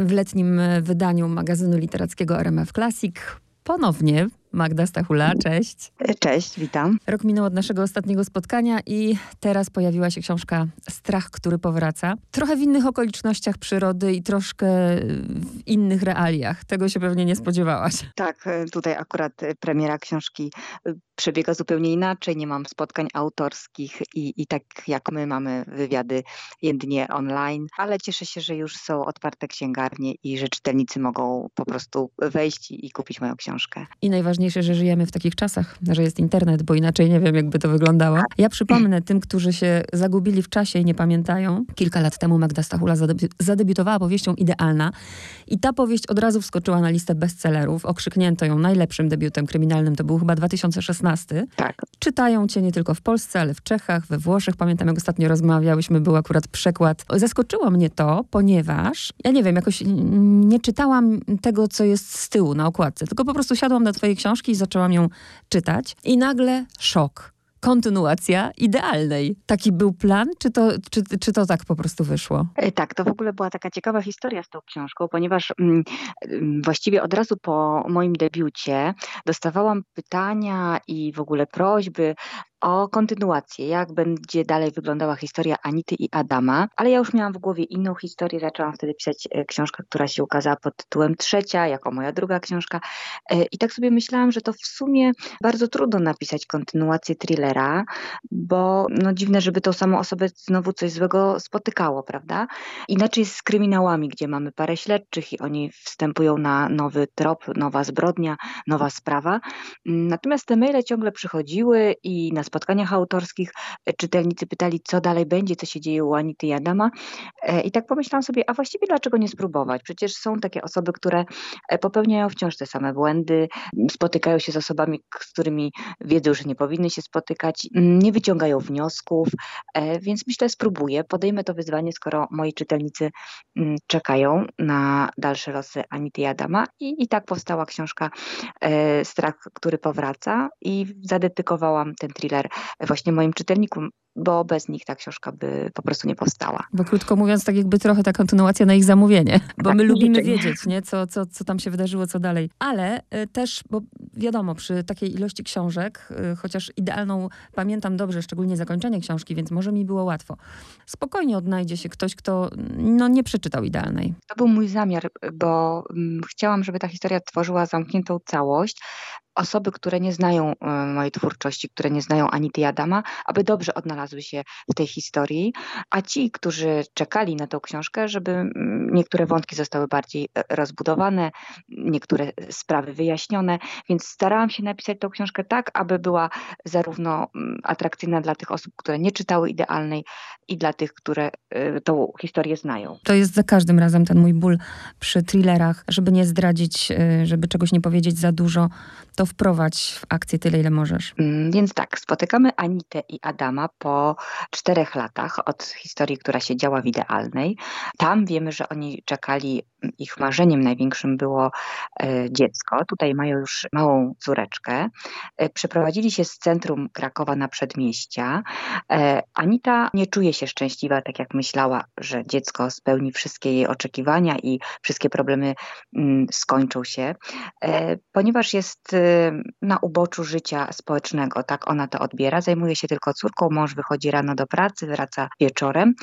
W letnim wydaniu magazynu literackiego RMF Classic ponownie Magda Stachula, cześć. Cześć, witam. Rok minął od naszego ostatniego spotkania i teraz pojawiła się książka Strach, który powraca. Trochę w innych okolicznościach przyrody i troszkę w innych realiach. Tego się pewnie nie spodziewałaś. Tak, tutaj akurat premiera książki przebiega zupełnie inaczej. Nie mam spotkań autorskich i, i tak jak my mamy wywiady jedynie online, ale cieszę się, że już są otwarte księgarnie i że czytelnicy mogą po prostu wejść i kupić moją książkę. I najważniejsze, że żyjemy w takich czasach, że jest internet, bo inaczej nie wiem, jakby to wyglądało. Ja przypomnę tym, którzy się zagubili w czasie i nie pamiętają. Kilka lat temu Magda Stachula zadebi- zadebiutowała powieścią Idealna i ta powieść od razu wskoczyła na listę bestsellerów. Okrzyknięto ją najlepszym debiutem kryminalnym. To był chyba 2016 tak. Czytają cię nie tylko w Polsce, ale w Czechach, we Włoszech. Pamiętam, jak ostatnio rozmawiałyśmy, był akurat przekład. Zaskoczyło mnie to, ponieważ ja nie wiem, jakoś nie czytałam tego, co jest z tyłu na okładce, tylko po prostu siadłam do twojej książki i zaczęłam ją czytać i nagle szok kontynuacja idealnej. Taki był plan, czy to, czy, czy to tak po prostu wyszło? E, tak, to w ogóle była taka ciekawa historia z tą książką, ponieważ mm, mm, właściwie od razu po moim debiucie dostawałam pytania i w ogóle prośby o kontynuację, jak będzie dalej wyglądała historia Anity i Adama, ale ja już miałam w głowie inną historię, zaczęłam wtedy pisać e, książkę, która się ukazała pod tytułem Trzecia, jako moja druga książka e, i tak sobie myślałam, że to w sumie bardzo trudno napisać kontynuację thrillera, bo no dziwne, żeby tą samą osobę znowu coś złego spotykało, prawda? Inaczej z kryminałami, gdzie mamy parę śledczych i oni wstępują na nowy trop, nowa zbrodnia, nowa sprawa. Natomiast te maile ciągle przychodziły i na spotkaniach autorskich e, czytelnicy pytali, co dalej będzie, co się dzieje u Anity i Adama. E, I tak pomyślałam sobie, a właściwie dlaczego nie spróbować? Przecież są takie osoby, które e, popełniają wciąż te same błędy, spotykają się z osobami, z którymi wiedzą, że nie powinny się spotykać, nie wyciągają wniosków, więc myślę, spróbuję, podejmę to wyzwanie, skoro moi czytelnicy czekają na dalsze losy Anity i Adama. I, i tak powstała książka Strach, który powraca i zadedykowałam ten thriller właśnie moim czytelnikom, bo bez nich ta książka by po prostu nie powstała. Bo krótko mówiąc, tak jakby trochę ta kontynuacja na ich zamówienie, bo tak, my lubimy wiedzieć, nie? Co, co, co tam się wydarzyło, co dalej. Ale y, też, bo wiadomo, przy takiej ilości książek, y, chociaż idealną pamiętam dobrze, szczególnie zakończenie książki, więc może mi było łatwo. Spokojnie odnajdzie się ktoś, kto no, nie przeczytał idealnej. To był mój zamiar, bo mm, chciałam, żeby ta historia tworzyła zamkniętą całość, osoby, które nie znają e, mojej twórczości, które nie znają Anity Adama, aby dobrze odnalazły się w tej historii, a ci, którzy czekali na tą książkę, żeby niektóre wątki zostały bardziej e, rozbudowane, niektóre sprawy wyjaśnione, więc starałam się napisać tą książkę tak, aby była zarówno atrakcyjna dla tych osób, które nie czytały idealnej i dla tych, które e, tą historię znają. To jest za każdym razem ten mój ból przy thrillerach, żeby nie zdradzić, żeby czegoś nie powiedzieć za dużo, to wprowadź w akcję tyle, ile możesz. Mm, więc tak, spotykamy Anitę i Adama po czterech latach od historii, która się działa w idealnej. Tam wiemy, że oni czekali, ich marzeniem największym było e, dziecko. Tutaj mają już małą córeczkę. E, przeprowadzili się z centrum Krakowa na przedmieścia. E, Anita nie czuje się szczęśliwa, tak jak myślała, że dziecko spełni wszystkie jej oczekiwania i wszystkie problemy mm, skończą się, ponieważ jest na uboczu życia społecznego, tak ona to odbiera. Zajmuje się tylko córką, mąż wychodzi rano do pracy, wraca wieczorem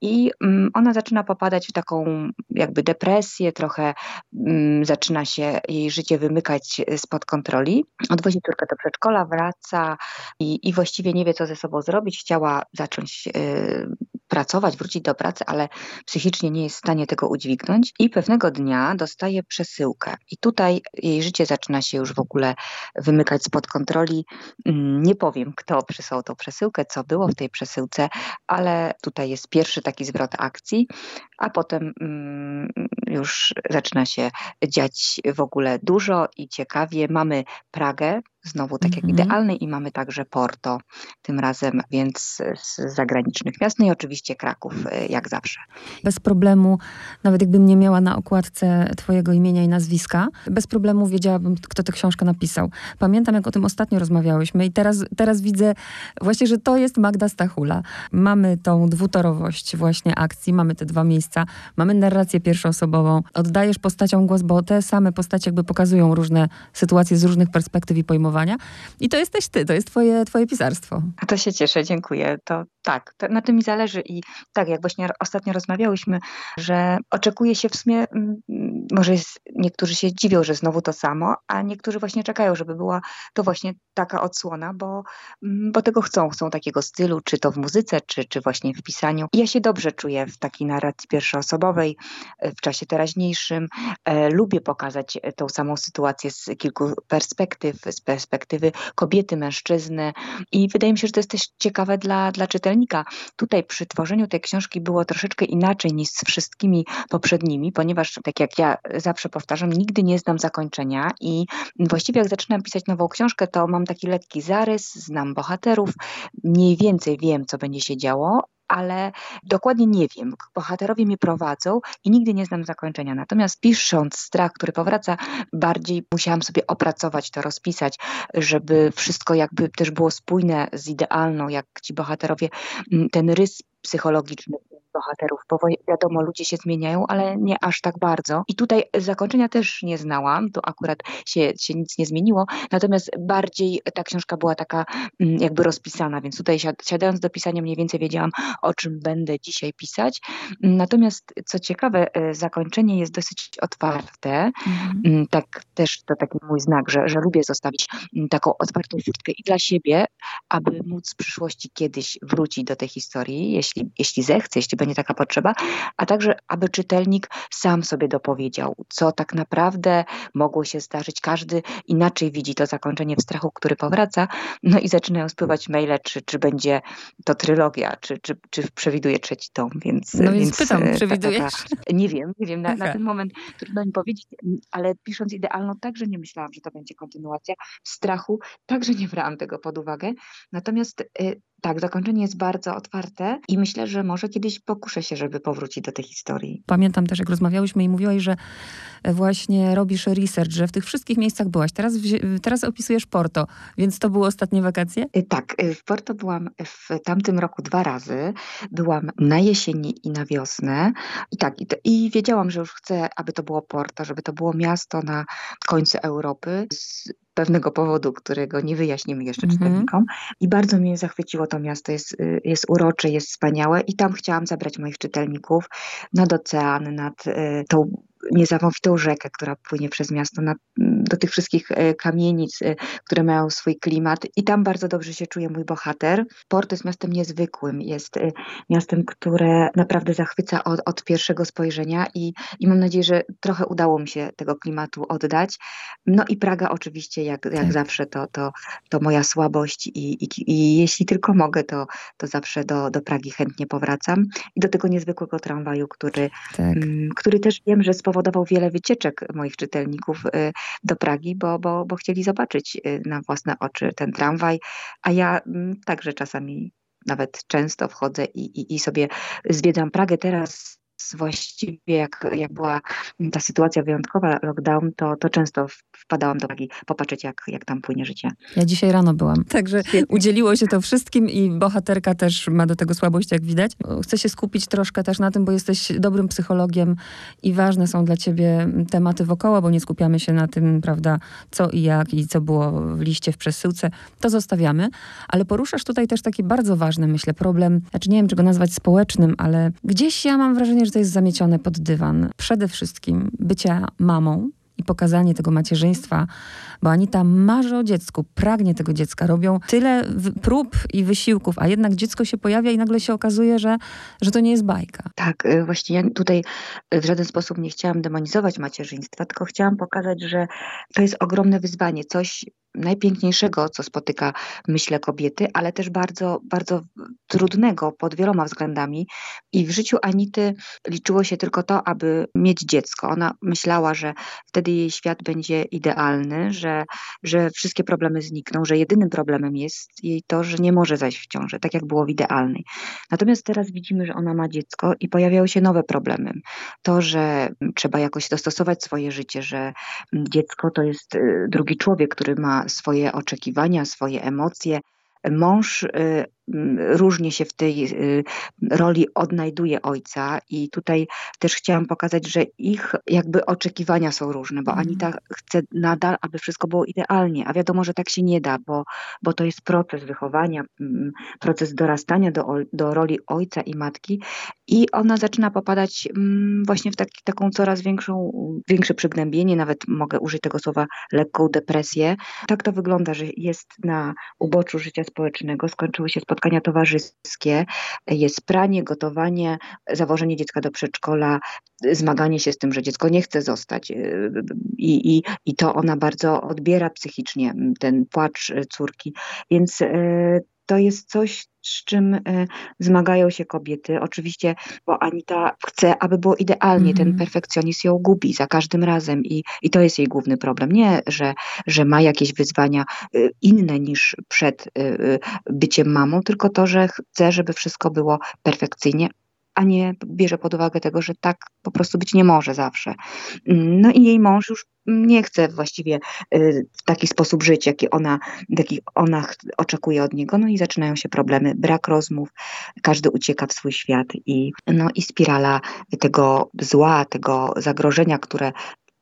i mm, ona zaczyna popadać w taką jakby depresję, trochę mm, zaczyna się jej życie wymykać spod kontroli. Odwozi córkę do przedszkola, wraca i, i właściwie nie wie, co ze sobą zrobić. Chciała zacząć y, pracować, wrócić do pracy, ale psychicznie nie jest w stanie tego udźwignąć i pewnego dnia dostaje przesyłkę. I tutaj jej życie zaczyna się już w ogóle wymykać spod kontroli. Mm, nie powiem, kto przysłał tą przesyłkę, co było w tej przesyłce, ale tutaj jest pierwszy taki zwrot akcji, a potem mm, już zaczyna się dziać w ogóle dużo i ciekawie. Mamy Pragę, znowu tak jak Mhm. idealny i mamy także Porto tym razem, więc z zagranicznych miast, no i oczywiście Kraków, y, jak zawsze. Bez problemu, nawet jakbym nie miała na okładce twojego imienia i nazwiska, bez problemu wiedziałabym, kto tę książkę napisał. Pamiętam, jak o tym ostatnio rozmawiałyśmy i teraz, teraz widzę właśnie, że to jest Magda Stachula. Mamy tą dwutorowość właśnie akcji, mamy te dwa miejsca, mamy narrację pierwszoosobową, oddajesz postaciom głos, bo te same postacie jakby pokazują różne sytuacje z różnych perspektyw i pojmowania i to jesteś ty, to jest twoje, twoje pisarstwo. A to się cieszę, dziękuję. To tak, to, na tym mi zależy i tak, jak właśnie ostatnio rozmawiałyśmy, że oczekuje się w sumie, mm, może jest, niektórzy się dziwią, że znowu to samo, a niektórzy właśnie czekają, żeby była to właśnie taka odsłona, bo, mm, bo tego chcą, chcą takiego stylu, czy to w muzyce, czy, czy właśnie w pisaniu. I ja się dobrze czuję w takiej narracji pierwszoosobowej, w czasie teraźniejszym. E, lubię pokazać e, tą samą sytuację z kilku perspektyw, z perspektywy kobiety, mężczyzny i wydaje mi się, że to jest też ciekawe dla, dla czytelnika. Tutaj przy tworzeniu tej książki było troszeczkę inaczej niż z wszystkimi poprzednimi, ponieważ tak jak ja zawsze powtarzam, nigdy nie znam zakończenia i właściwie jak zaczynam pisać nową książkę, to mam taki lekki zarys, znam bohaterów, mniej więcej wiem, co będzie się działo, ale dokładnie nie wiem. Bohaterowie mnie prowadzą i nigdy nie znam zakończenia. Natomiast pisząc strach, który powraca, bardziej musiałam sobie opracować to, rozpisać, żeby wszystko jakby też było spójne z idealną, jak ci bohaterowie, mm, ten rys psychologiczny bohaterów, bo wiadomo, ludzie się zmieniają, ale nie aż tak bardzo. I tutaj zakończenia też nie znałam, tu akurat się, się nic nie zmieniło, natomiast bardziej ta książka była taka mm, jakby rozpisana, więc tutaj siadając do pisania mniej więcej wiedziałam, o czym będę dzisiaj pisać. Natomiast co ciekawe, e, zakończenie jest dosyć otwarte. Mhm. Mm, Tak też to taki mój znak, że, że lubię zostawić mm, taką otwartą furtkę i dla siebie, aby móc w przyszłości kiedyś wrócić do tej historii, jeśli, jeśli zechce, jeśli będzie taka potrzeba, a także aby czytelnik sam sobie dopowiedział, co tak naprawdę mogło się zdarzyć. Każdy inaczej widzi to zakończenie w strachu, który powraca, no i zaczynają spływać maile, czy, czy będzie to trylogia, czy, czy, czy przewiduje trzeci tom, więc... No więc pytam, e, ta- przewidujesz? taka- nie wiem, nie wiem, na, na ten moment trudno mi powiedzieć, ale pisząc idealną także nie myślałam, że to będzie kontynuacja. W strachu także nie brałam tego pod uwagę. Natomiast y, tak, zakończenie jest bardzo otwarte i myślę, że może kiedyś pokuszę się, żeby powrócić do tej historii. Pamiętam też, jak rozmawiałyśmy i mówiłaś, że właśnie robisz research, że w tych wszystkich miejscach byłaś. Teraz, teraz opisujesz Porto, więc to były ostatnie wakacje? Y, Tak, y, w Porto byłam w tamtym roku dwa razy. Byłam na jesieni i na wiosnę. I tak, i, to, i wiedziałam, że już chcę, aby to było Porto, żeby to było miasto na końcu Europy. Z pewnego powodu, którego nie wyjaśnimy jeszcze Mhm. czytelnikom. I bardzo mnie zachwyciło to miasto. Jest, y, jest urocze, jest wspaniałe. I tam chciałam zabrać moich czytelników nad ocean, nad y, tą niesamowitą rzekę, która płynie przez miasto, na, do tych wszystkich y, kamienic, y, które mają swój klimat i tam bardzo dobrze się czuje mój bohater. Porto jest miastem niezwykłym, jest y, miastem, które naprawdę zachwyca od, od pierwszego spojrzenia i, i mam nadzieję, że trochę udało mi się tego klimatu oddać. No i Praga oczywiście, jak, jak Tak. zawsze, to, to, to moja słabość i, i, i jeśli tylko mogę, to, to zawsze do, do Pragi chętnie powracam i do tego niezwykłego tramwaju, który Tak. Mm, który też wiem, że spowodował wiele wycieczek moich czytelników y, do Pragi, bo, bo, bo chcieli zobaczyć y, na własne oczy ten tramwaj, a ja mm, także czasami nawet często wchodzę i, i, i sobie zwiedzam Pragę teraz. Właściwie jak, jak była ta sytuacja wyjątkowa, lockdown, to, to często wpadałam do Pragi popatrzeć, jak, jak tam płynie życie. Ja dzisiaj rano byłam. Także udzieliło się to wszystkim i bohaterka też ma do tego słabość, jak widać. Chcę się skupić troszkę też na tym, bo jesteś dobrym psychologiem i ważne są dla ciebie tematy wokoło, bo nie skupiamy się na tym, prawda, co i jak i co było w liście, w przesyłce. To zostawiamy. Ale poruszasz tutaj też taki bardzo ważny, myślę, problem, znaczy nie wiem, czy go nazwać społecznym, ale gdzieś ja mam wrażenie, że to jest zamiecione pod dywan. Przede wszystkim bycia mamą, i pokazanie tego macierzyństwa, bo Anita marzy o dziecku, pragnie tego dziecka, robią tyle prób i wysiłków, a jednak dziecko się pojawia i nagle się okazuje, że, że to nie jest bajka. Tak, y, właśnie ja tutaj w żaden sposób nie chciałam demonizować macierzyństwa, tylko chciałam pokazać, że to jest ogromne wyzwanie, coś najpiękniejszego, co spotyka, myślę, kobiety, ale też bardzo, bardzo trudnego pod wieloma względami. I w życiu Anity liczyło się tylko to, aby mieć dziecko. Ona myślała, że wtedy jej świat będzie idealny, że, że wszystkie problemy znikną, że jedynym problemem jest jej to, że nie może zajść w ciążę, tak jak było w idealnej. Natomiast teraz widzimy, że ona ma dziecko i pojawiają się nowe problemy. To, że trzeba jakoś dostosować swoje życie, że dziecko to jest y, drugi człowiek, który ma swoje oczekiwania, swoje emocje. Mąż y, różnie się w tej y, roli odnajduje ojca i tutaj też chciałam pokazać, że ich jakby oczekiwania są różne, bo mhm. Anita chce nadal, aby wszystko było idealnie, a wiadomo, że tak się nie da, bo, bo to jest proces wychowania, proces dorastania do, do roli ojca i matki i ona zaczyna popadać właśnie w taki, taką coraz większą, większe przygnębienie, nawet mogę użyć tego słowa lekką depresję. Tak to wygląda, że jest na uboczu życia społecznego, skończyły się spotkania spotkania towarzyskie, jest pranie, gotowanie, zawożenie dziecka do przedszkola, zmaganie się z tym, że dziecko nie chce zostać. I, i, i to ona bardzo odbiera psychicznie, ten płacz córki. Więc e, to jest coś, z czym e, zmagają się kobiety. Oczywiście, bo Anita chce, aby było idealnie. Mm. Ten mhm. perfekcjonizm ją gubi za każdym razem i, i to jest jej główny problem. Nie, że, że ma jakieś wyzwania e, inne niż przed e, byciem mamą, tylko to, że chce, żeby wszystko było perfekcyjnie, a nie bierze pod uwagę tego, że tak po prostu być nie może zawsze. No i jej mąż już nie chce właściwie y, w taki sposób żyć, jaki ona, jaki ona oczekuje od niego. No i zaczynają się problemy, brak rozmów, każdy ucieka w swój świat i, no i spirala tego zła, tego zagrożenia, które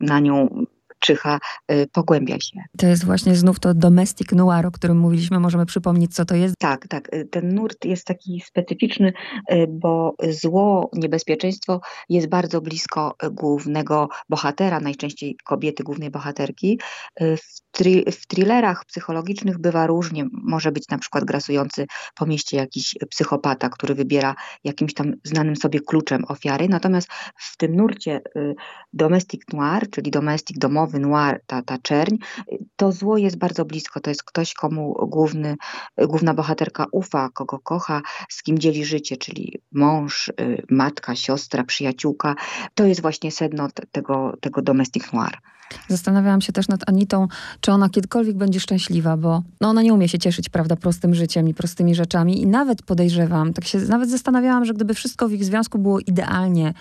na nią czyha, y, pogłębia się. To jest właśnie znów to domestic noir, o którym mówiliśmy. Możemy przypomnieć, co to jest? Tak, tak. Y, ten nurt jest taki specyficzny, y, bo zło, niebezpieczeństwo jest bardzo blisko głównego bohatera, najczęściej kobiety, głównej bohaterki. W, tri w thrillerach psychologicznych bywa różnie. Może być na przykład grasujący po mieście jakiś psychopata, który wybiera jakimś tam znanym sobie kluczem ofiary. Natomiast w tym nurcie domestic noir, czyli domestic domowy, noir, ta, ta czerń, to zło jest bardzo blisko. To jest ktoś, komu główny, główna bohaterka ufa, kogo kocha, z kim dzieli życie, czyli mąż, y, matka, siostra, przyjaciółka. To jest właśnie sedno tego, tego domestic noir. Zastanawiałam się też nad Anitą, czy ona kiedykolwiek będzie szczęśliwa, bo no ona nie umie się cieszyć, prawda, prostym życiem i prostymi rzeczami. I nawet podejrzewam, tak się nawet zastanawiałam, że gdyby wszystko w ich związku było idealnie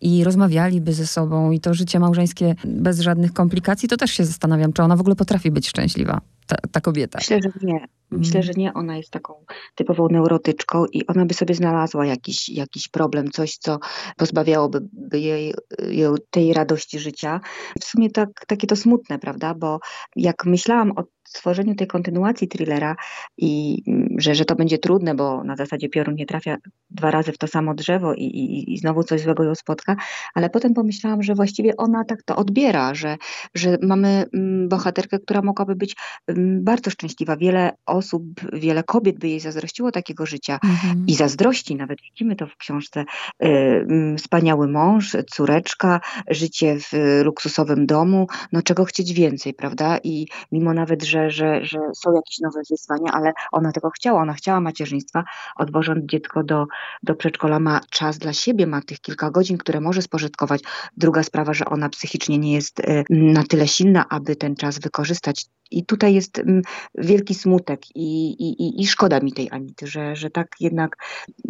i rozmawialiby ze sobą i to życie małżeńskie bez żadnych komplikacji, to też się zastanawiam, czy ona w ogóle potrafi być szczęśliby ta, ta kobieta. Myślę, że nie. Myślę, mhm. że nie. Ona jest taką typową neurotyczką i ona by sobie znalazła jakiś, jakiś problem, coś, co pozbawiałoby jej, jej tej radości życia. W sumie tak, takie to smutne, prawda? Bo jak myślałam o stworzeniu tej kontynuacji thrillera i mm, że, że to będzie trudne, bo na zasadzie piorun nie trafia dwa razy w to samo drzewo i, i, i znowu coś złego ją spotka, ale potem pomyślałam, że właściwie ona tak to odbiera, że, że mamy mm, bohaterkę, która mogłaby być mm, bardzo szczęśliwa. Wiele osób, wiele kobiet by jej zazdrościło takiego życia mhm. i zazdrości, nawet widzimy to w książce. Y, wspaniały mąż, córeczka, życie w luksusowym domu, no czego chcieć więcej, prawda? I mimo nawet, że że, że, że są jakieś nowe wyzwania, ale ona tego chciała, ona chciała macierzyństwa, odwożąc dziecko do, do przedszkola, ma czas dla siebie, ma tych kilka godzin, które może spożytkować. Druga sprawa, że ona psychicznie nie jest y, na tyle silna, aby ten czas wykorzystać. I tutaj jest mm, wielki smutek i, i, i szkoda mi tej Anity, że, że tak jednak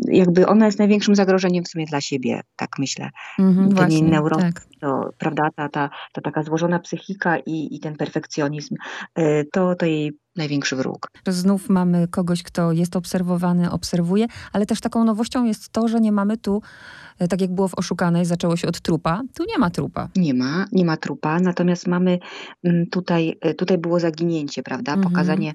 jakby ona jest największym zagrożeniem w sumie dla siebie, tak myślę. Mm-hmm, ten jej tak. to, prawda, ta, ta, ta taka złożona psychika i, i ten perfekcjonizm, y, to, to jej największy wróg. Znów mamy kogoś, kto jest obserwowany, obserwuje, ale też taką nowością jest to, że nie mamy tu, e, tak jak było w Oszukanej, zaczęło się od trupa, tu nie ma trupa. Nie ma, nie ma trupa, natomiast mamy mm, tutaj, e, tutaj było zaginięcie, prawda? Mhm. Pokazanie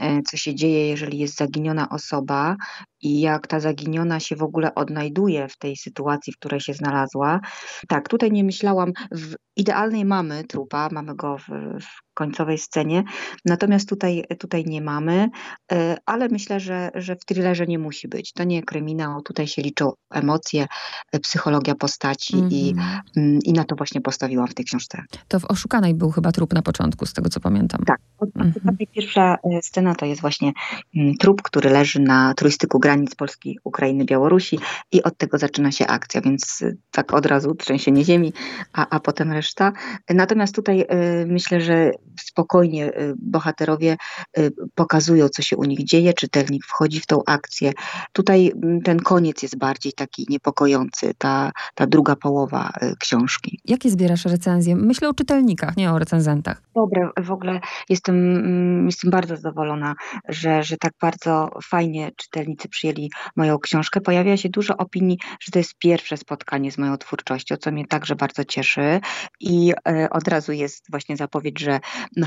e, co się dzieje, jeżeli jest zaginiona osoba i jak ta zaginiona się w ogóle odnajduje w tej sytuacji, w której się znalazła. Tak, tutaj nie myślałam, w idealnej mamy trupa, mamy go w, w końcowej scenie. Natomiast tutaj, tutaj nie mamy, e, ale myślę, że, że w thrillerze nie musi być. To nie kryminał, tutaj się liczą emocje, e, psychologia postaci mm -hmm. i, mhm. i na to właśnie postawiłam w tej książce. To w Oszukanej był chyba trup na początku, z tego co pamiętam. Tak. Mm -hmm. Pierwsza e, scena to jest właśnie mm, trup, który leży na trójstyku granic Polski, Ukrainy, Białorusi i od tego zaczyna się akcja, więc tak od razu trzęsienie ziemi, a, a potem reszta. Natomiast tutaj myślę, że spokojnie y, bohaterowie y, pokazują, co się u nich dzieje, czytelnik wchodzi w tą akcję. Tutaj mm, ten koniec jest bardziej taki niepokojący, ta, ta druga połowa y, książki. Jakie zbierasz recenzje? Myślę o czytelnikach, nie o recenzentach. Dobre, w ogóle jestem, mm, jestem bardzo zadowolona, że, że tak bardzo fajnie czytelnicy przyjęli moją książkę. Pojawia się dużo opinii, że to jest pierwsze spotkanie z moją twórczością, co mnie także bardzo cieszy i od razu jest właśnie zapowiedź, że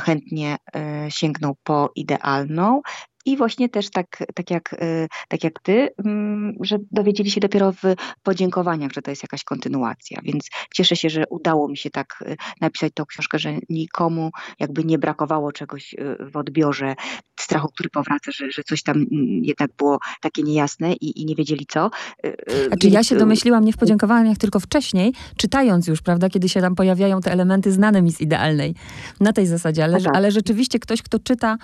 chętnie e, sięgną po idealną. I właśnie też tak, tak, jak, e, tak jak ty, mm, że dowiedzieli się dopiero w podziękowaniach, że to jest jakaś kontynuacja. Więc cieszę się, że udało mi się tak e, napisać tą książkę, że nikomu jakby nie brakowało czegoś w odbiorze, strachu, który powraca, że, że coś tam mm, jednak było takie niejasne i, i nie wiedzieli co. A czy ja się domyśliłam nie w podziękowaniach, tylko wcześniej, czytając już, prawda, kiedy się tam pojawiają te elementy znane mi z idealnej. Na tej zasadzie, ale, tak. ale rzeczywiście ktoś, kto czyta y,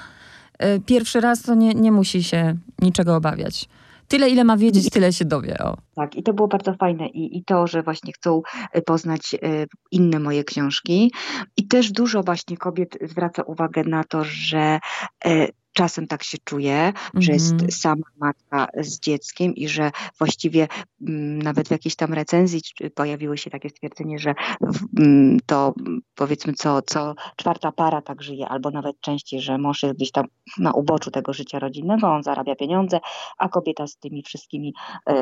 pierwszy raz, to nie, nie musi się niczego obawiać. Tyle, ile ma wiedzieć, tyle się dowie. O. Tak, i to było bardzo fajne. I, I to, że właśnie chcą poznać inne moje książki. I też dużo właśnie kobiet zwraca uwagę na to, że czasem tak się czuje, że jest mhm. sama matka z dzieckiem i że właściwie m, mm, nawet w jakiejś tam recenzji pojawiło się takie stwierdzenie, że m, mm, to powiedzmy co, co czwarta para tak żyje, albo nawet częściej, że mąż jest gdzieś tam na uboczu tego życia rodzinnego, on zarabia pieniądze, a kobieta z tymi wszystkimi y,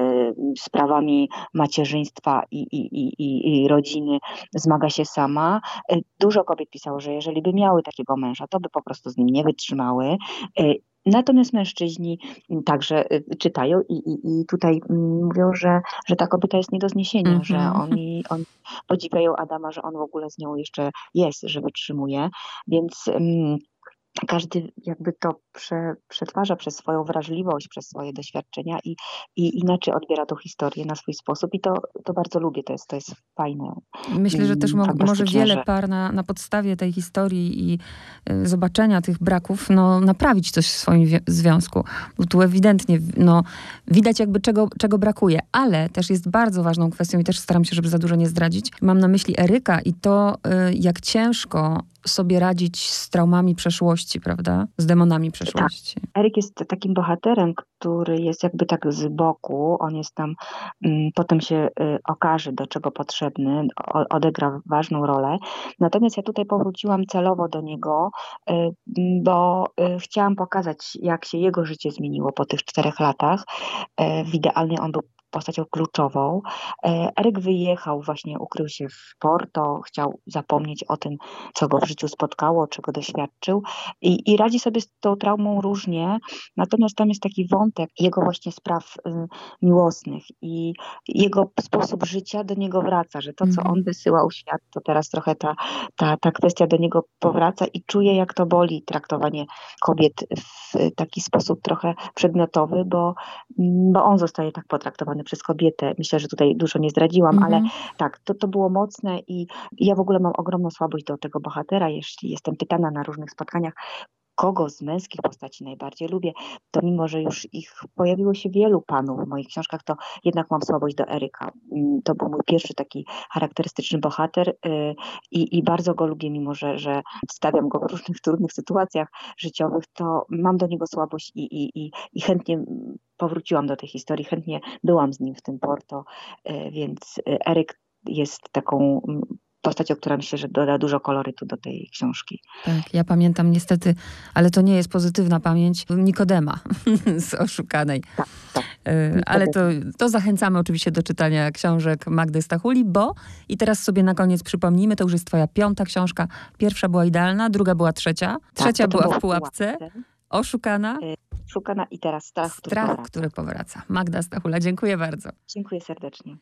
sprawami macierzyństwa i, i, i, i rodziny zmaga się sama. E, dużo kobiet pisało, że jeżeli by miały takiego męża, to by po prostu z nim nie wytrzymały. E, natomiast mężczyźni także e, czytają i, i, i tutaj mm, mówią, że, że ta kobieta jest nie do zniesienia, mm -hmm. że oni, oni podziwiają Adama, że on w ogóle z nią jeszcze jest, że wytrzymuje. Więc mm, każdy jakby to prze, przetwarza przez swoją wrażliwość, przez swoje doświadczenia i, i inaczej odbiera tą historię na swój sposób i to, to bardzo lubię, to jest, to jest fajne. Myślę, że też mo może wiele par na, na podstawie tej historii i y, zobaczenia tych braków, no, naprawić coś w swoim związku, bo tu ewidentnie no, widać jakby czego, czego brakuje, ale też jest bardzo ważną kwestią i też staram się, żeby za dużo nie zdradzić, mam na myśli Eryka i to, y, jak ciężko sobie radzić z traumami przeszłości, prawda? Z demonami przeszłości. Tak. Eryk jest takim bohaterem, który jest jakby tak z boku. On jest tam, mm, potem się y, okaże, do czego potrzebny, odegra ważną rolę. Natomiast ja tutaj powróciłam celowo do niego, y, bo y, chciałam pokazać, jak się jego życie zmieniło po tych czterech latach. W idealnie on był postacią kluczową. E, Eryk wyjechał, właśnie ukrył się w Porto, chciał zapomnieć o tym, co go w życiu spotkało, czego doświadczył i, i radzi sobie z tą traumą różnie, natomiast tam jest taki wątek jego właśnie spraw y, miłosnych i jego sposób życia do niego wraca, że to, co mhm. on wysyłał świat, to teraz trochę ta, ta, ta kwestia do niego powraca i czuje, jak to boli traktowanie kobiet w taki sposób trochę przedmiotowy, bo, bo on zostaje tak potraktowany przez kobietę. Myślę, że tutaj dużo nie zdradziłam, ale mhm. tak, to, to było mocne i ja w ogóle mam ogromną słabość do tego bohatera, jeśli jestem pytana na różnych spotkaniach, kogo z męskich postaci najbardziej lubię, to mimo, że już ich pojawiło się wielu panów w moich książkach, to jednak mam słabość do Eryka. Mm, to był mój pierwszy taki charakterystyczny bohater y, i, i bardzo go lubię, mimo że, że stawiam go w różnych trudnych sytuacjach życiowych, to mam do niego słabość i, i, i, i chętnie powróciłam do tej historii, chętnie byłam z nim w tym Porto, y, więc Eryk jest taką mm, postacią, która myślę, że doda dużo kolorytu do tej książki. Tak, ja pamiętam niestety, ale to nie jest pozytywna pamięć, Nikodema z Oszukanej. Tak, tak. E, ale to, to zachęcamy oczywiście do czytania książek Magdy Stachuli, bo i teraz sobie na koniec przypomnijmy, to już jest twoja piąta książka. Pierwsza była idealna, druga była trzecia, tak, trzecia była w pułapce. pułapce. Oszukana. szukana i teraz strach, który Strach, powraca. który powraca. Magda Stachula, dziękuję bardzo. Dziękuję serdecznie.